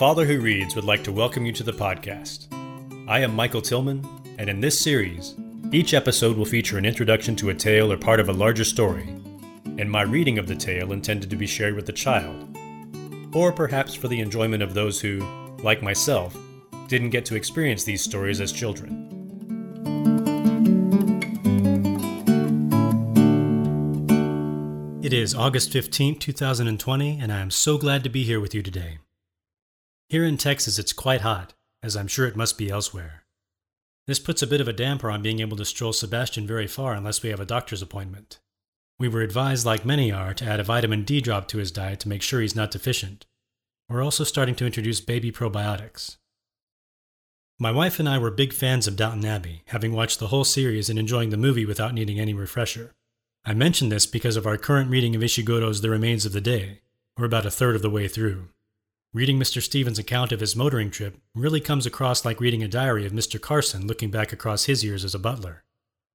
Father Who Reads would like to welcome you to the podcast. I am Michael Tillman, and in this series, each episode will feature an introduction to a tale or part of a larger story, and my reading of the tale intended to be shared with the child, or perhaps for the enjoyment of those who, like myself, didn't get to experience these stories as children. It is August 15, 2020, and I am so glad to be here with you today. Here in Texas, it's quite hot, as I'm sure it must be elsewhere. This puts a bit of a damper on being able to stroll Sebastien very far unless we have a doctor's appointment. We were advised, like many are, to add a vitamin D drop to his diet to make sure he's not deficient. We're also starting to introduce baby probiotics. My wife and I were big fans of Downton Abbey, having watched the whole series and enjoying the movie without needing any refresher. I mention this because of our current reading of Ishiguro's The Remains of the Day. We're about a third of the way through. Reading Mr. Stevens' account of his motoring trip really comes across like reading a diary of Mr. Carson looking back across his years as a butler.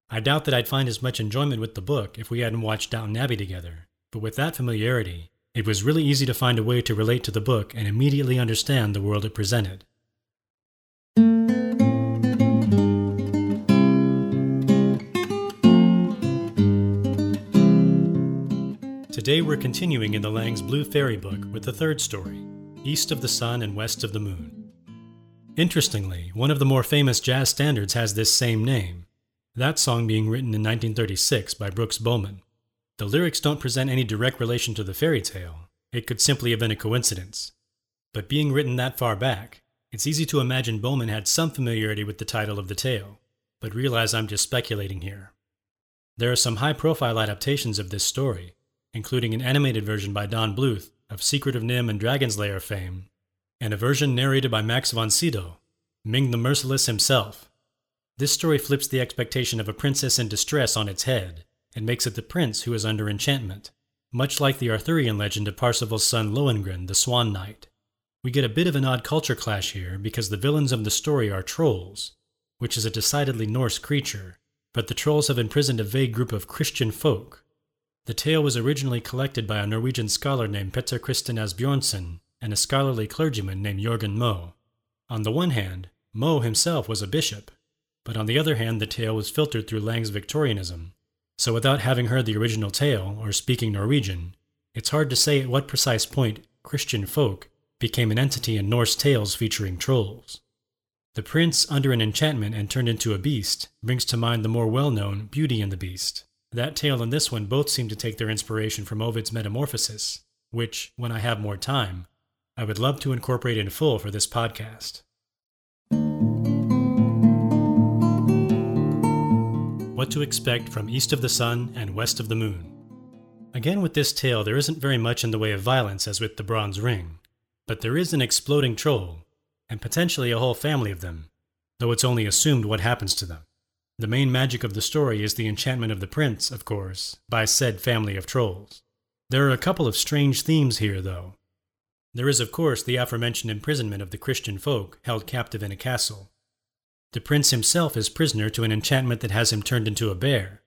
I doubt that I'd find as much enjoyment with the book if we hadn't watched Downton Abbey together, but with that familiarity, it was really easy to find a way to relate to the book and immediately understand the world it presented. Today we're continuing in the Lang's Blue Fairy book with the third story, East of the Sun and West of the Moon. Interestingly, one of the more famous jazz standards has this same name, that song being written in 1936 by Brooks Bowman. The lyrics don't present any direct relation to the fairy tale, it could simply have been a coincidence. But being written that far back, it's easy to imagine Bowman had some familiarity with the title of the tale, but realize I'm just speculating here. There are some high profile adaptations of this story, including an animated version by Don Bluth of Secret of NIMH and Dragon's Lair fame, and a version narrated by Max von Sydow, Ming the Merciless himself. This story flips the expectation of a princess in distress on its head and makes it the prince who is under enchantment, much like the Arthurian legend of Parsifal's son Lohengrin, the Swan Knight. We get a bit of an odd culture clash here because the villains of the story are trolls, which is a decidedly Norse creature, but the trolls have imprisoned a vague group of Christian folk the tale was originally collected by a Norwegian scholar named Petter Christen Asbjornsen and a scholarly clergyman named Jorgen Moe. On the one hand, Moe himself was a bishop, but on the other hand, the tale was filtered through Lang's Victorianism. So without having heard the original tale or speaking Norwegian, it's hard to say at what precise point Christian folk became an entity in Norse tales featuring trolls. The prince, under an enchantment and turned into a beast, brings to mind the more well known Beauty and the Beast. That tale and this one both seem to take their inspiration from Ovid's Metamorphosis, which, when I have more time, I would love to incorporate in full for this podcast. What to expect from East of the Sun and West of the Moon. Again, with this tale, there isn't very much in the way of violence as with the Bronze Ring, but there is an exploding troll, and potentially a whole family of them, though it's only assumed what happens to them. The main magic of the story is the enchantment of the prince, of course, by said family of trolls. There are a couple of strange themes here, though. There is, of course, the aforementioned imprisonment of the Christian folk held captive in a castle. The prince himself is prisoner to an enchantment that has him turned into a bear.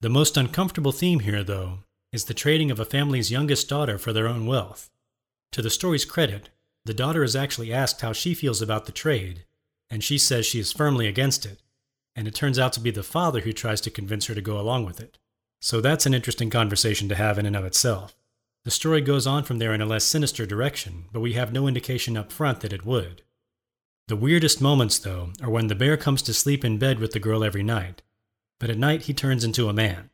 The most uncomfortable theme here, though, is the trading of a family's youngest daughter for their own wealth. To the story's credit, the daughter is actually asked how she feels about the trade, and she says she is firmly against it and it turns out to be the father who tries to convince her to go along with it. So that's an interesting conversation to have in and of itself. The story goes on from there in a less sinister direction, but we have no indication up front that it would. The weirdest moments, though, are when the bear comes to sleep in bed with the girl every night, but at night he turns into a man.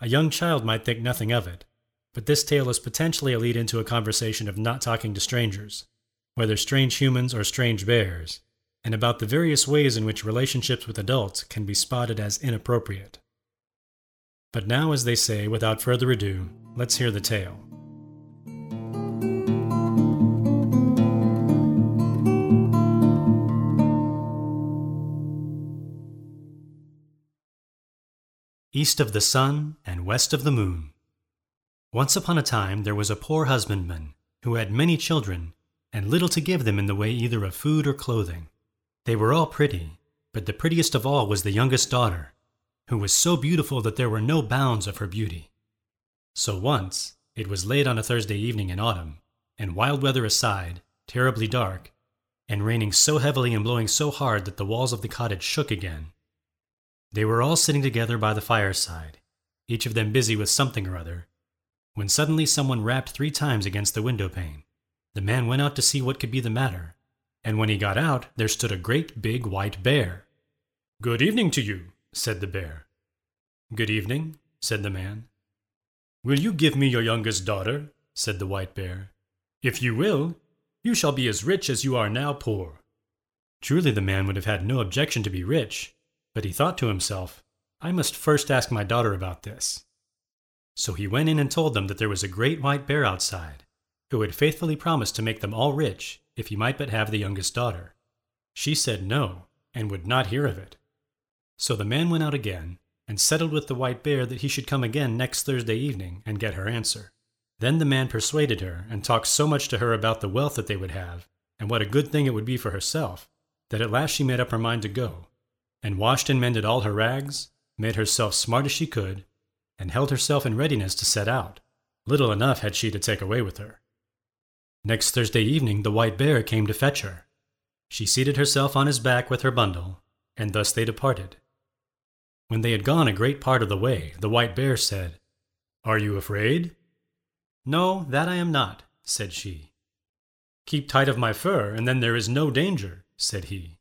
A young child might think nothing of it, but this tale is potentially a lead into a conversation of not talking to strangers, whether strange humans or strange bears, and about the various ways in which relationships with adults can be spotted as inappropriate. But now, as they say, without further ado, let's hear the tale. East of the Sun and West of the Moon. Once upon a time there was a poor husbandman who had many children and little to give them in the way either of food or clothing. They were all pretty, but the prettiest of all was the youngest daughter, who was so beautiful that there were no bounds of her beauty. So once, it was late on a Thursday evening in autumn, and wild weather aside, terribly dark, and raining so heavily and blowing so hard that the walls of the cottage shook again. They were all sitting together by the fireside, each of them busy with something or other, when suddenly someone rapped three times against the window pane. The man went out to see what could be the matter, and when he got out, there stood a great big white bear. Good evening to you, said the bear. Good evening, said the man. Will you give me your youngest daughter? said the white bear. If you will, you shall be as rich as you are now poor. Truly, the man would have had no objection to be rich, but he thought to himself, I must first ask my daughter about this. So he went in and told them that there was a great white bear outside, who had faithfully promised to make them all rich if he might but have the youngest daughter. She said no, and would not hear of it. So the man went out again, and settled with the white bear that he should come again next Thursday evening and get her answer. Then the man persuaded her, and talked so much to her about the wealth that they would have, and what a good thing it would be for herself, that at last she made up her mind to go, and washed and mended all her rags, made herself smart as she could, and held herself in readiness to set out. Little enough had she to take away with her. Next Thursday evening, the white bear came to fetch her. She seated herself on his back with her bundle, and thus they departed. When they had gone a great part of the way, the white bear said, Are you afraid? No, that I am not, said she. Keep tight of my fur, and then there is no danger, said he.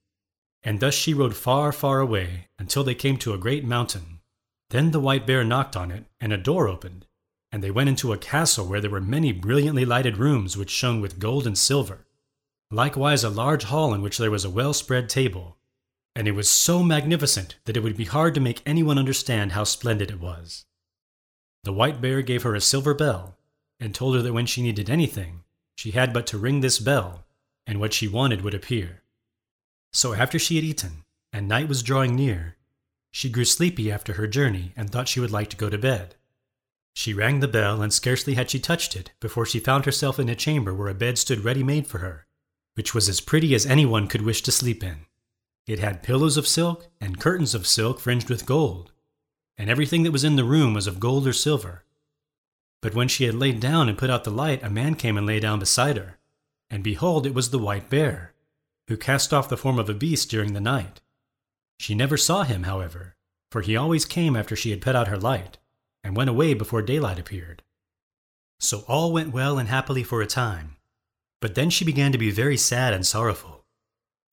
And thus she rode far, far away until they came to a great mountain. Then the white bear knocked on it, and a door opened, and they went into a castle where there were many brilliantly lighted rooms which shone with gold and silver. Likewise, a large hall in which there was a well spread table, and it was so magnificent that it would be hard to make anyone understand how splendid it was. The white bear gave her a silver bell, and told her that when she needed anything, she had but to ring this bell, and what she wanted would appear. So after she had eaten, and night was drawing near, she grew sleepy after her journey and thought she would like to go to bed. She rang the bell, and scarcely had she touched it before she found herself in a chamber where a bed stood ready made for her, which was as pretty as anyone could wish to sleep in. It had pillows of silk and curtains of silk fringed with gold, and everything that was in the room was of gold or silver. But when she had laid down and put out the light, a man came and lay down beside her, and behold, it was the white bear, who cast off the form of a beast during the night. She never saw him, however, for he always came after she had put out her light and went away before daylight appeared. So all went well and happily for a time. But then she began to be very sad and sorrowful.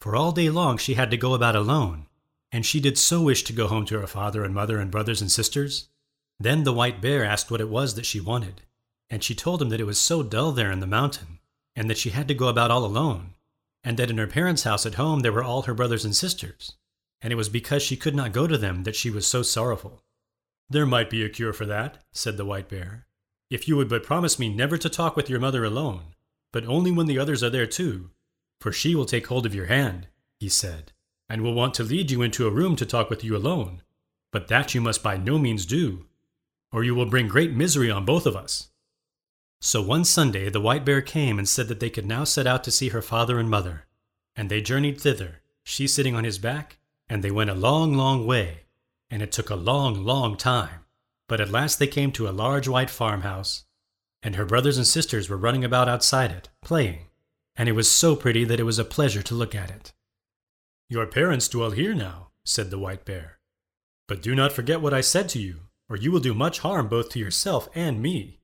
For all day long she had to go about alone, and she did so wish to go home to her father and mother and brothers and sisters. Then the white bear asked what it was that she wanted, and she told him that it was so dull there in the mountain, and that she had to go about all alone, and that in her parents' house at home there were all her brothers and sisters, and it was because she could not go to them that she was so sorrowful. There might be a cure for that, said the white bear, if you would but promise me never to talk with your mother alone, but only when the others are there too. For she will take hold of your hand, he said, and will want to lead you into a room to talk with you alone. But that you must by no means do, or you will bring great misery on both of us. So one Sunday the white bear came and said that they could now set out to see her father and mother, and they journeyed thither, she sitting on his back, and they went a long, long way and it took a long, long time. But at last they came to a large white farmhouse, and her brothers and sisters were running about outside it, playing, and it was so pretty that it was a pleasure to look at it. Your parents dwell here now, said the white bear. But do not forget what I said to you, or you will do much harm both to yourself and me.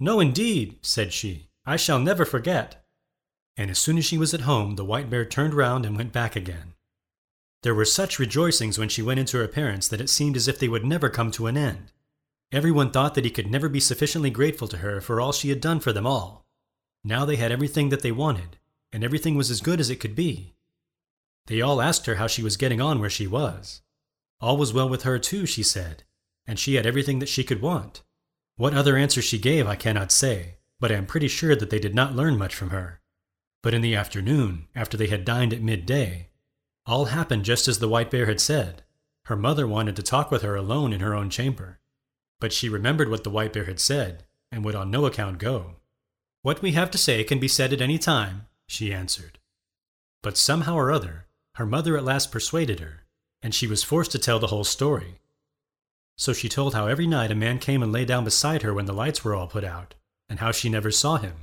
No, indeed, said she, I shall never forget. And as soon as she was at home, the white bear turned round and went back again. There were such rejoicings when she went into her parents that it seemed as if they would never come to an end. Everyone thought that he could never be sufficiently grateful to her for all she had done for them all. Now they had everything that they wanted, and everything was as good as it could be. They all asked her how she was getting on where she was. All was well with her, too, she said, and she had everything that she could want. What other answer she gave I cannot say, but I am pretty sure that they did not learn much from her. But in the afternoon, after they had dined at midday, all happened just as the white bear had said. Her mother wanted to talk with her alone in her own chamber. But she remembered what the white bear had said, and would on no account go. What we have to say can be said at any time, she answered. But somehow or other, her mother at last persuaded her, and she was forced to tell the whole story. So she told how every night a man came and lay down beside her when the lights were all put out, and how she never saw him,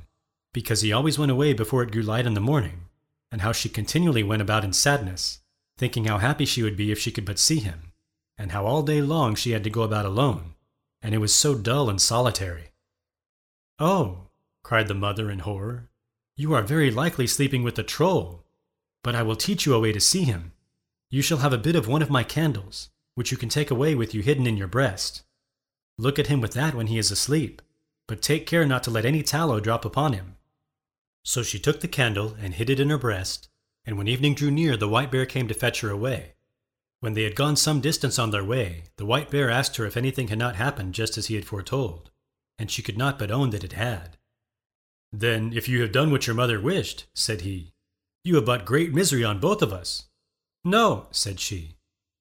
because he always went away before it grew light in the morning, and how she continually went about in sadness, thinking how happy she would be if she could but see him, and how all day long she had to go about alone, and it was so dull and solitary. Oh, cried the mother in horror, you are very likely sleeping with the troll, but I will teach you a way to see him. You shall have a bit of one of my candles, which you can take away with you hidden in your breast. Look at him with that when he is asleep, but take care not to let any tallow drop upon him. So she took the candle and hid it in her breast, and when evening drew near, the white bear came to fetch her away. When they had gone some distance on their way, the white bear asked her if anything had not happened just as he had foretold, and she could not but own that it had. Then, if you have done what your mother wished, said he, you have brought great misery on both of us. No, said she,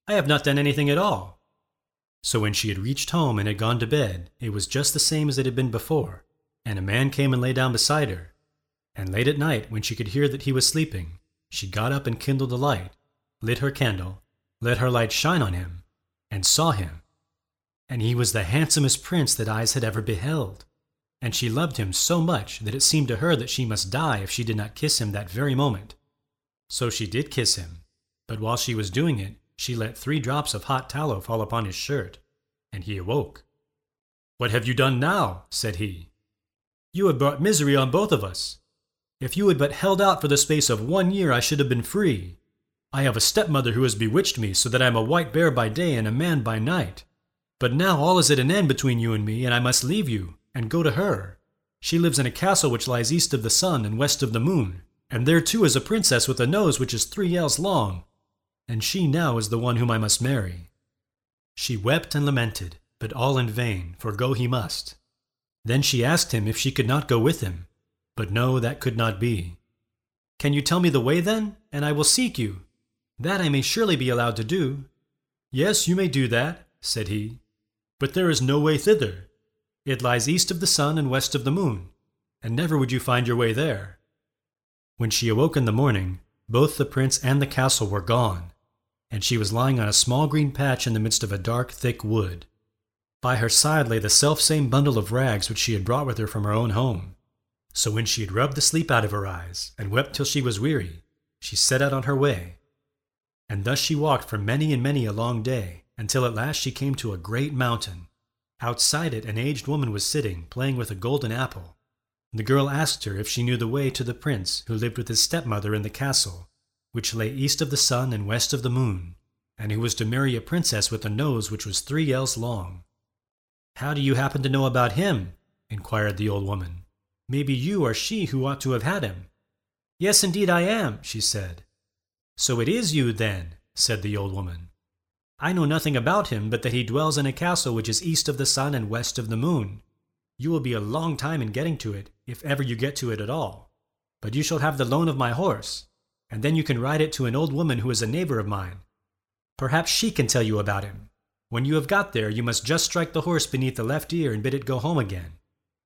I have not done anything at all. So when she had reached home and had gone to bed, it was just the same as it had been before, and a man came and lay down beside her. And late at night, when she could hear that he was sleeping, she got up and kindled a light, lit her candle, let her light shine on him, and saw him. And he was the handsomest prince that eyes had ever beheld. And she loved him so much that it seemed to her that she must die if she did not kiss him that very moment. So she did kiss him, but while she was doing it, she let three drops of hot tallow fall upon his shirt, and he awoke. What have you done now? said he. You have brought misery on both of us. If you had but held out for the space of one year, I should have been free. I have a stepmother who has bewitched me so that I am a white bear by day and a man by night. But now all is at an end between you and me, and I must leave you and go to her. She lives in a castle which lies east of the sun and west of the moon, and there too is a princess with a nose which is three ells long, and she now is the one whom I must marry. She wept and lamented, but all in vain, for go he must. Then she asked him if she could not go with him, but no, that could not be. Can you tell me the way then, and I will seek you? That I may surely be allowed to do. Yes, you may do that, said he, but there is no way thither. It lies east of the sun and west of the moon, and never would you find your way there. When she awoke in the morning, both the prince and the castle were gone, and she was lying on a small green patch in the midst of a dark, thick wood. By her side lay the selfsame bundle of rags which she had brought with her from her own home. So when she had rubbed the sleep out of her eyes, and wept till she was weary, she set out on her way. And thus she walked for many and many a long day, until at last she came to a great mountain. Outside it an aged woman was sitting, playing with a golden apple. The girl asked her if she knew the way to the prince who lived with his stepmother in the castle, which lay east of the sun and west of the moon, and who was to marry a princess with a nose which was three ells long. How do you happen to know about him? inquired the old woman. Maybe you are she who ought to have had him. Yes, indeed I am, she said. So it is you, then, said the old woman. I know nothing about him but that he dwells in a castle which is east of the sun and west of the moon. You will be a long time in getting to it, if ever you get to it at all. But you shall have the loan of my horse, and then you can ride it to an old woman who is a neighbor of mine. Perhaps she can tell you about him. When you have got there, you must just strike the horse beneath the left ear and bid it go home again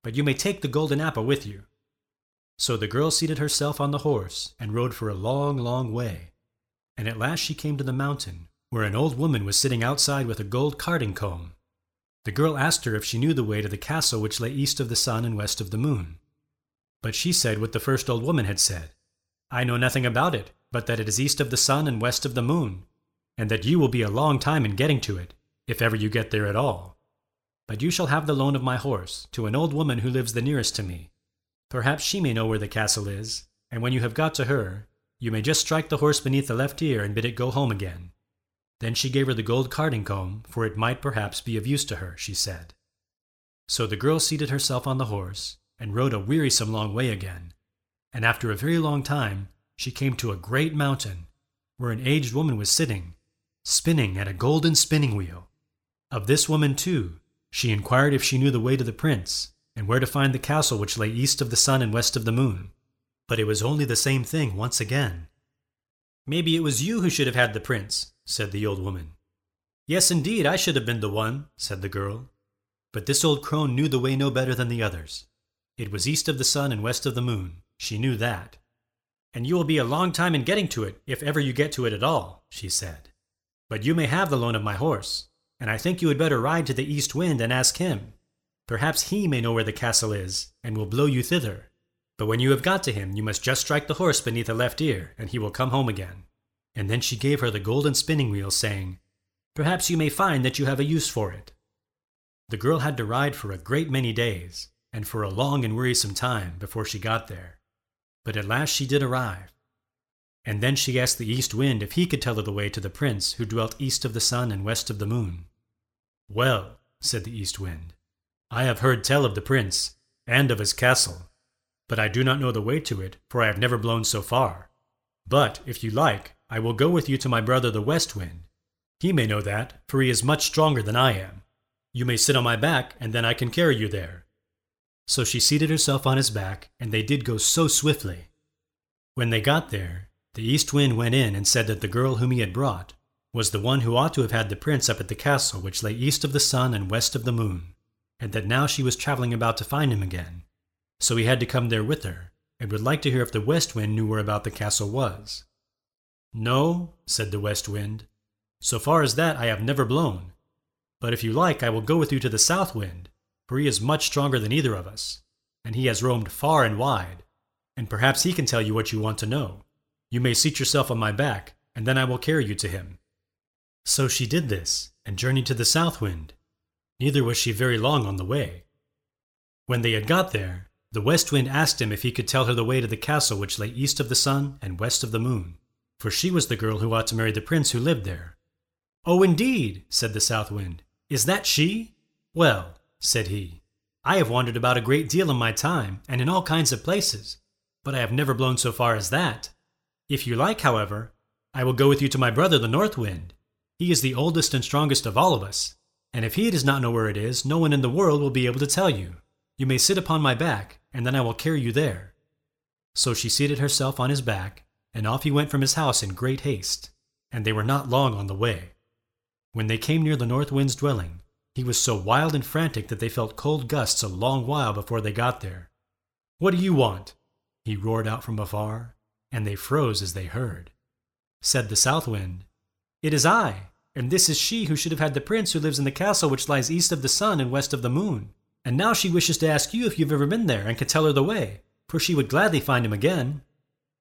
but you may take the golden apple with you. So the girl seated herself on the horse and rode for a long, long way. And at last she came to the mountain, where an old woman was sitting outside with a gold carding comb. The girl asked her if she knew the way to the castle which lay east of the sun and west of the moon. But she said what the first old woman had said I know nothing about it, but that it is east of the sun and west of the moon, and that you will be a long time in getting to it, if ever you get there at all. But you shall have the loan of my horse to an old woman who lives the nearest to me. Perhaps she may know where the castle is, and when you have got to her, you may just strike the horse beneath the left ear and bid it go home again. Then she gave her the gold carding comb, for it might perhaps be of use to her, she said. So the girl seated herself on the horse, and rode a wearisome long way again. And after a very long time, she came to a great mountain, where an aged woman was sitting, spinning at a golden spinning wheel. Of this woman, too, she inquired if she knew the way to the prince, and where to find the castle which lay east of the sun and west of the moon. But it was only the same thing once again. Maybe it was you who should have had the prince, said the old woman. Yes, indeed, I should have been the one, said the girl. But this old crone knew the way no better than the others. It was east of the sun and west of the moon. She knew that. And you will be a long time in getting to it, if ever you get to it at all, she said. But you may have the loan of my horse and I think you had better ride to the east wind and ask him. Perhaps he may know where the castle is, and will blow you thither. But when you have got to him, you must just strike the horse beneath the left ear, and he will come home again. And then she gave her the golden spinning wheel, saying, Perhaps you may find that you have a use for it. The girl had to ride for a great many days, and for a long and wearisome time before she got there. But at last she did arrive. And then she asked the east wind if he could tell her the way to the prince who dwelt east of the sun and west of the moon. Well, said the east wind, I have heard tell of the prince, and of his castle, but I do not know the way to it, for I have never blown so far. But, if you like, I will go with you to my brother the west wind. He may know that, for he is much stronger than I am. You may sit on my back, and then I can carry you there. So she seated herself on his back, and they did go so swiftly. When they got there, the east wind went in and said that the girl whom he had brought was the one who ought to have had the prince up at the castle which lay east of the sun and west of the moon, and that now she was traveling about to find him again. So he had to come there with her, and would like to hear if the west wind knew where about the castle was. No, said the west wind. So far as that I have never blown. But if you like, I will go with you to the south wind, for he is much stronger than either of us, and he has roamed far and wide, and perhaps he can tell you what you want to know. You may seat yourself on my back, and then I will carry you to him. So she did this, and journeyed to the south wind. Neither was she very long on the way. When they had got there, the west wind asked him if he could tell her the way to the castle which lay east of the sun and west of the moon, for she was the girl who ought to marry the prince who lived there. Oh, indeed, said the south wind. Is that she? Well, said he. I have wandered about a great deal in my time, and in all kinds of places, but I have never blown so far as that. If you like, however, I will go with you to my brother the North Wind. He is the oldest and strongest of all of us, and if he does not know where it is, no one in the world will be able to tell you. You may sit upon my back, and then I will carry you there. So she seated herself on his back, and off he went from his house in great haste, and they were not long on the way. When they came near the North Wind's dwelling, he was so wild and frantic that they felt cold gusts a long while before they got there. What do you want? He roared out from afar, and they froze as they heard. Said the South Wind, It is I, and this is she who should have had the prince who lives in the castle which lies east of the sun and west of the moon. And now she wishes to ask you if you've ever been there and can tell her the way, for she would gladly find him again.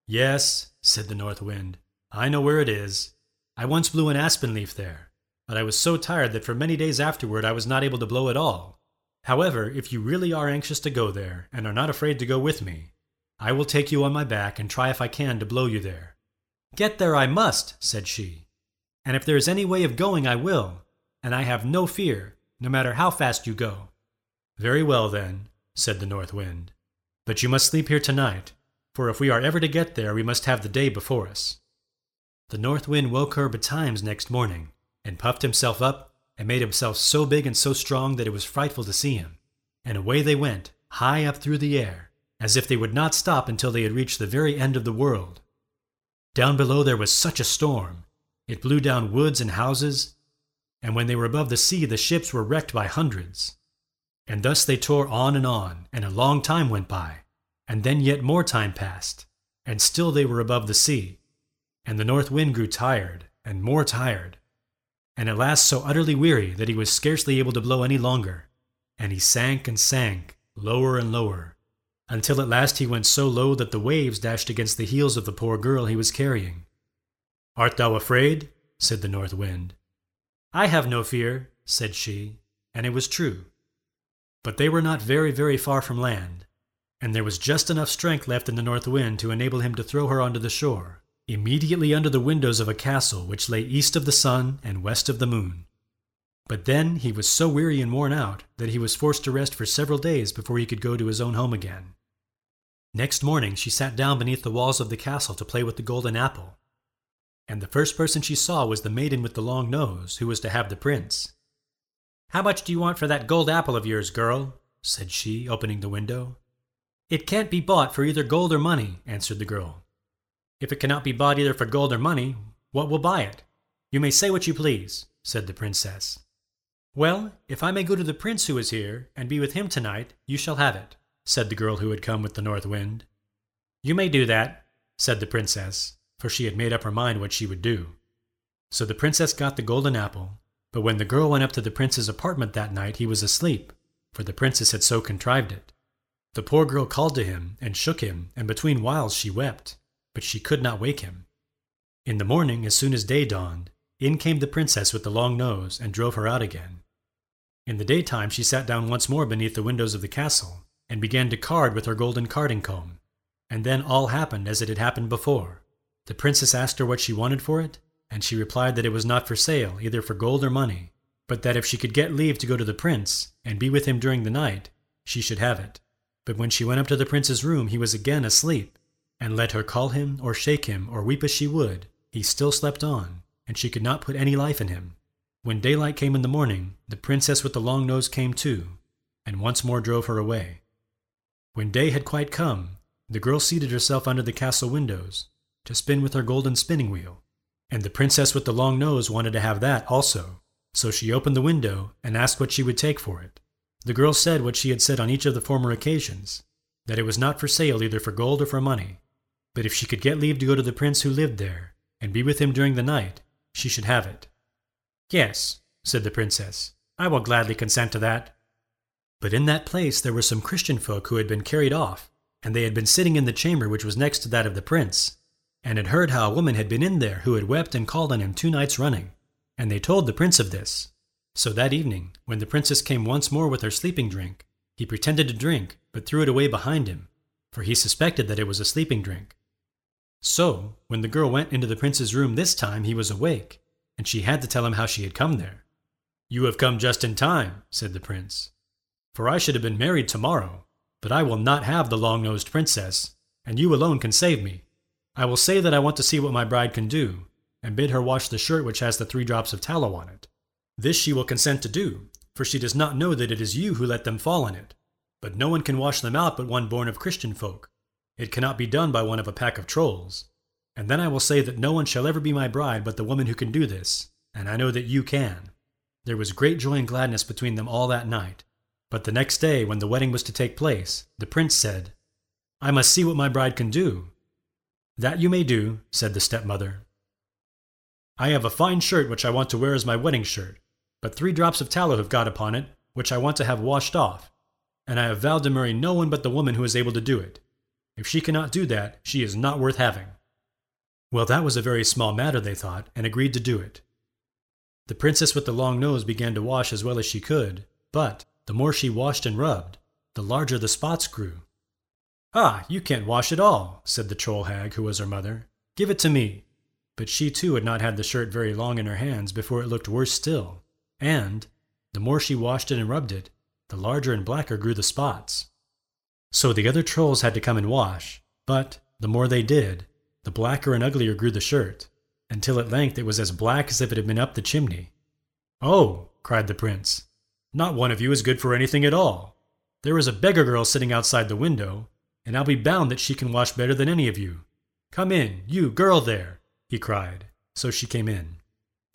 Yes, said the North Wind, I know where it is. I once blew an aspen leaf there but I was so tired that for many days afterward I was not able to blow at all. However, if you really are anxious to go there, and are not afraid to go with me, I will take you on my back and try if I can to blow you there. Get there I must, said she, and if there is any way of going I will, and I have no fear, no matter how fast you go. Very well then, said the North Wind, but you must sleep here tonight, for if we are ever to get there we must have the day before us. The North Wind woke her betimes next morning, and puffed himself up and made himself so big and so strong that it was frightful to see him. And away they went, high up through the air, as if they would not stop until they had reached the very end of the world. Down below there was such a storm. It blew down woods and houses, and when they were above the sea, the ships were wrecked by hundreds. And thus they tore on and on, and a long time went by, and then yet more time passed, and still they were above the sea. And the north wind grew tired, and more tired, and at last so utterly weary that he was scarcely able to blow any longer, and he sank and sank, lower and lower, until at last he went so low that the waves dashed against the heels of the poor girl he was carrying. Art thou afraid? said the North Wind. I have no fear, said she, and it was true. But they were not very, very far from land, and there was just enough strength left in the North Wind to enable him to throw her onto the shore immediately under the windows of a castle which lay east of the sun and west of the moon. But then he was so weary and worn out that he was forced to rest for several days before he could go to his own home again. Next morning she sat down beneath the walls of the castle to play with the golden apple. And the first person she saw was the maiden with the long nose, who was to have the prince. How much do you want for that gold apple of yours, girl? said she, opening the window. It can't be bought for either gold or money, answered the girl. If it cannot be bought either for gold or money, what will buy it? You may say what you please, said the princess. Well, if I may go to the prince who is here, and be with him tonight, you shall have it, said the girl who had come with the north wind. You may do that, said the princess, for she had made up her mind what she would do. So the princess got the golden apple, but when the girl went up to the prince's apartment that night, he was asleep, for the princess had so contrived it. The poor girl called to him and shook him, and between whiles she wept, but she could not wake him. In the morning, as soon as day dawned, in came the princess with the long nose and drove her out again. In the daytime she sat down once more beneath the windows of the castle and began to card with her golden carding comb. And then all happened as it had happened before. The princess asked her what she wanted for it, and she replied that it was not for sale, either for gold or money, but that if she could get leave to go to the prince and be with him during the night, she should have it. But when she went up to the prince's room, he was again asleep, and let her call him or shake him or weep as she would, he still slept on, and she could not put any life in him. When daylight came in the morning, the princess with the long nose came too, and once more drove her away. When day had quite come, the girl seated herself under the castle windows to spin with her golden spinning wheel, and the princess with the long nose wanted to have that also. So she opened the window and asked what she would take for it. The girl said what she had said on each of the former occasions that it was not for sale either for gold or for money, but if she could get leave to go to the prince who lived there and be with him during the night, she should have it. Yes, said the princess, I will gladly consent to that. But in that place there were some Christian folk who had been carried off, and they had been sitting in the chamber which was next to that of the prince, and had heard how a woman had been in there who had wept and called on him two nights running. And they told the prince of this. So that evening, when the princess came once more with her sleeping drink, he pretended to drink, but threw it away behind him, for he suspected that it was a sleeping drink. So, when the girl went into the prince's room this time, he was awake, and she had to tell him how she had come there. You have come just in time, said the prince, for I should have been married tomorrow, but I will not have the long nosed princess, and you alone can save me. I will say that I want to see what my bride can do, and bid her wash the shirt which has the three drops of tallow on it. This she will consent to do, for she does not know that it is you who let them fall in it. But no one can wash them out but one born of Christian folk. It cannot be done by one of a pack of trolls. And then I will say that no one shall ever be my bride but the woman who can do this, and I know that you can. There was great joy and gladness between them all that night. But the next day, when the wedding was to take place, the prince said, I must see what my bride can do. That you may do, said the stepmother. I have a fine shirt which I want to wear as my wedding shirt, but three drops of tallow have got upon it, which I want to have washed off, and I have vowed to marry no one but the woman who is able to do it. If she cannot do that, she is not worth having. Well, that was a very small matter, they thought, and agreed to do it. The princess with the long nose began to wash as well as she could, but the more she washed and rubbed, the larger the spots grew. Ah, you can't wash at all, said the troll hag, who was her mother. Give it to me. But she too had not had the shirt very long in her hands before it looked worse still, and, the more she washed it and rubbed it, the larger and blacker grew the spots. So the other trolls had to come and wash, but the more they did, the blacker and uglier grew the shirt, until at length it was as black as if it had been up the chimney. Oh, cried the prince, not one of you is good for anything at all. There is a beggar girl sitting outside the window, and I'll be bound that she can wash better than any of you. Come in, you girl there, he cried. So she came in.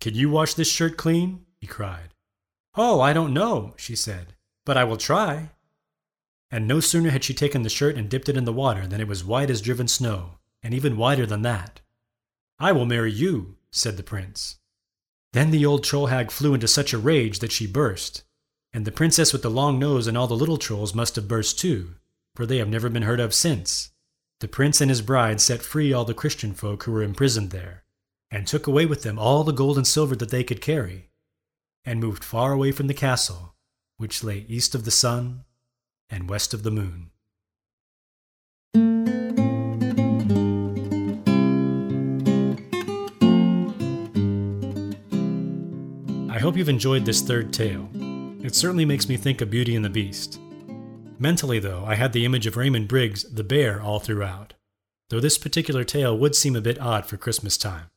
Can you wash this shirt clean? he cried. Oh, I don't know, she said, but I will try. And no sooner had she taken the shirt and dipped it in the water than it was white as driven snow, and even whiter than that. I will marry you, said the prince. Then the old troll hag flew into such a rage that she burst, and the princess with the long nose and all the little trolls must have burst too, for they have never been heard of since. The prince and his bride set free all the Christian folk who were imprisoned there, and took away with them all the gold and silver that they could carry, and moved far away from the castle, which lay east of the sun and west of the moon. I hope you've enjoyed this third tale. It certainly makes me think of Beauty and the Beast. Mentally, though, I had the image of Raymond Briggs, the bear, all throughout, though this particular tale would seem a bit odd for Christmas time.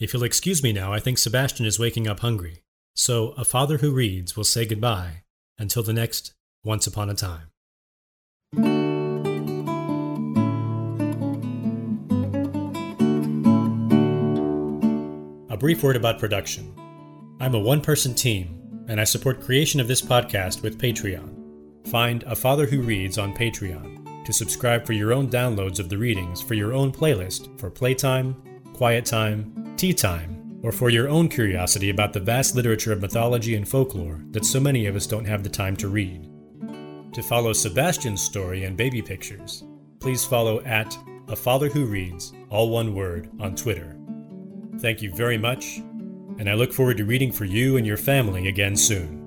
If you'll excuse me now, I think Sebastien is waking up hungry, so a father who reads will say goodbye until the next Once Upon a Time. A brief word about production. I'm a one person team, and I support creation of this podcast with Patreon. Find A Father Who Reads on Patreon to subscribe for your own downloads of the readings for your own playlist for playtime, quiet time, tea time, or for your own curiosity about the vast literature of mythology and folklore that so many of us don't have the time to read. To follow Sebastien's story and baby pictures, please follow at A Father Who Reads, all one word, on Twitter. Thank you very much, and I look forward to reading for you and your family again soon.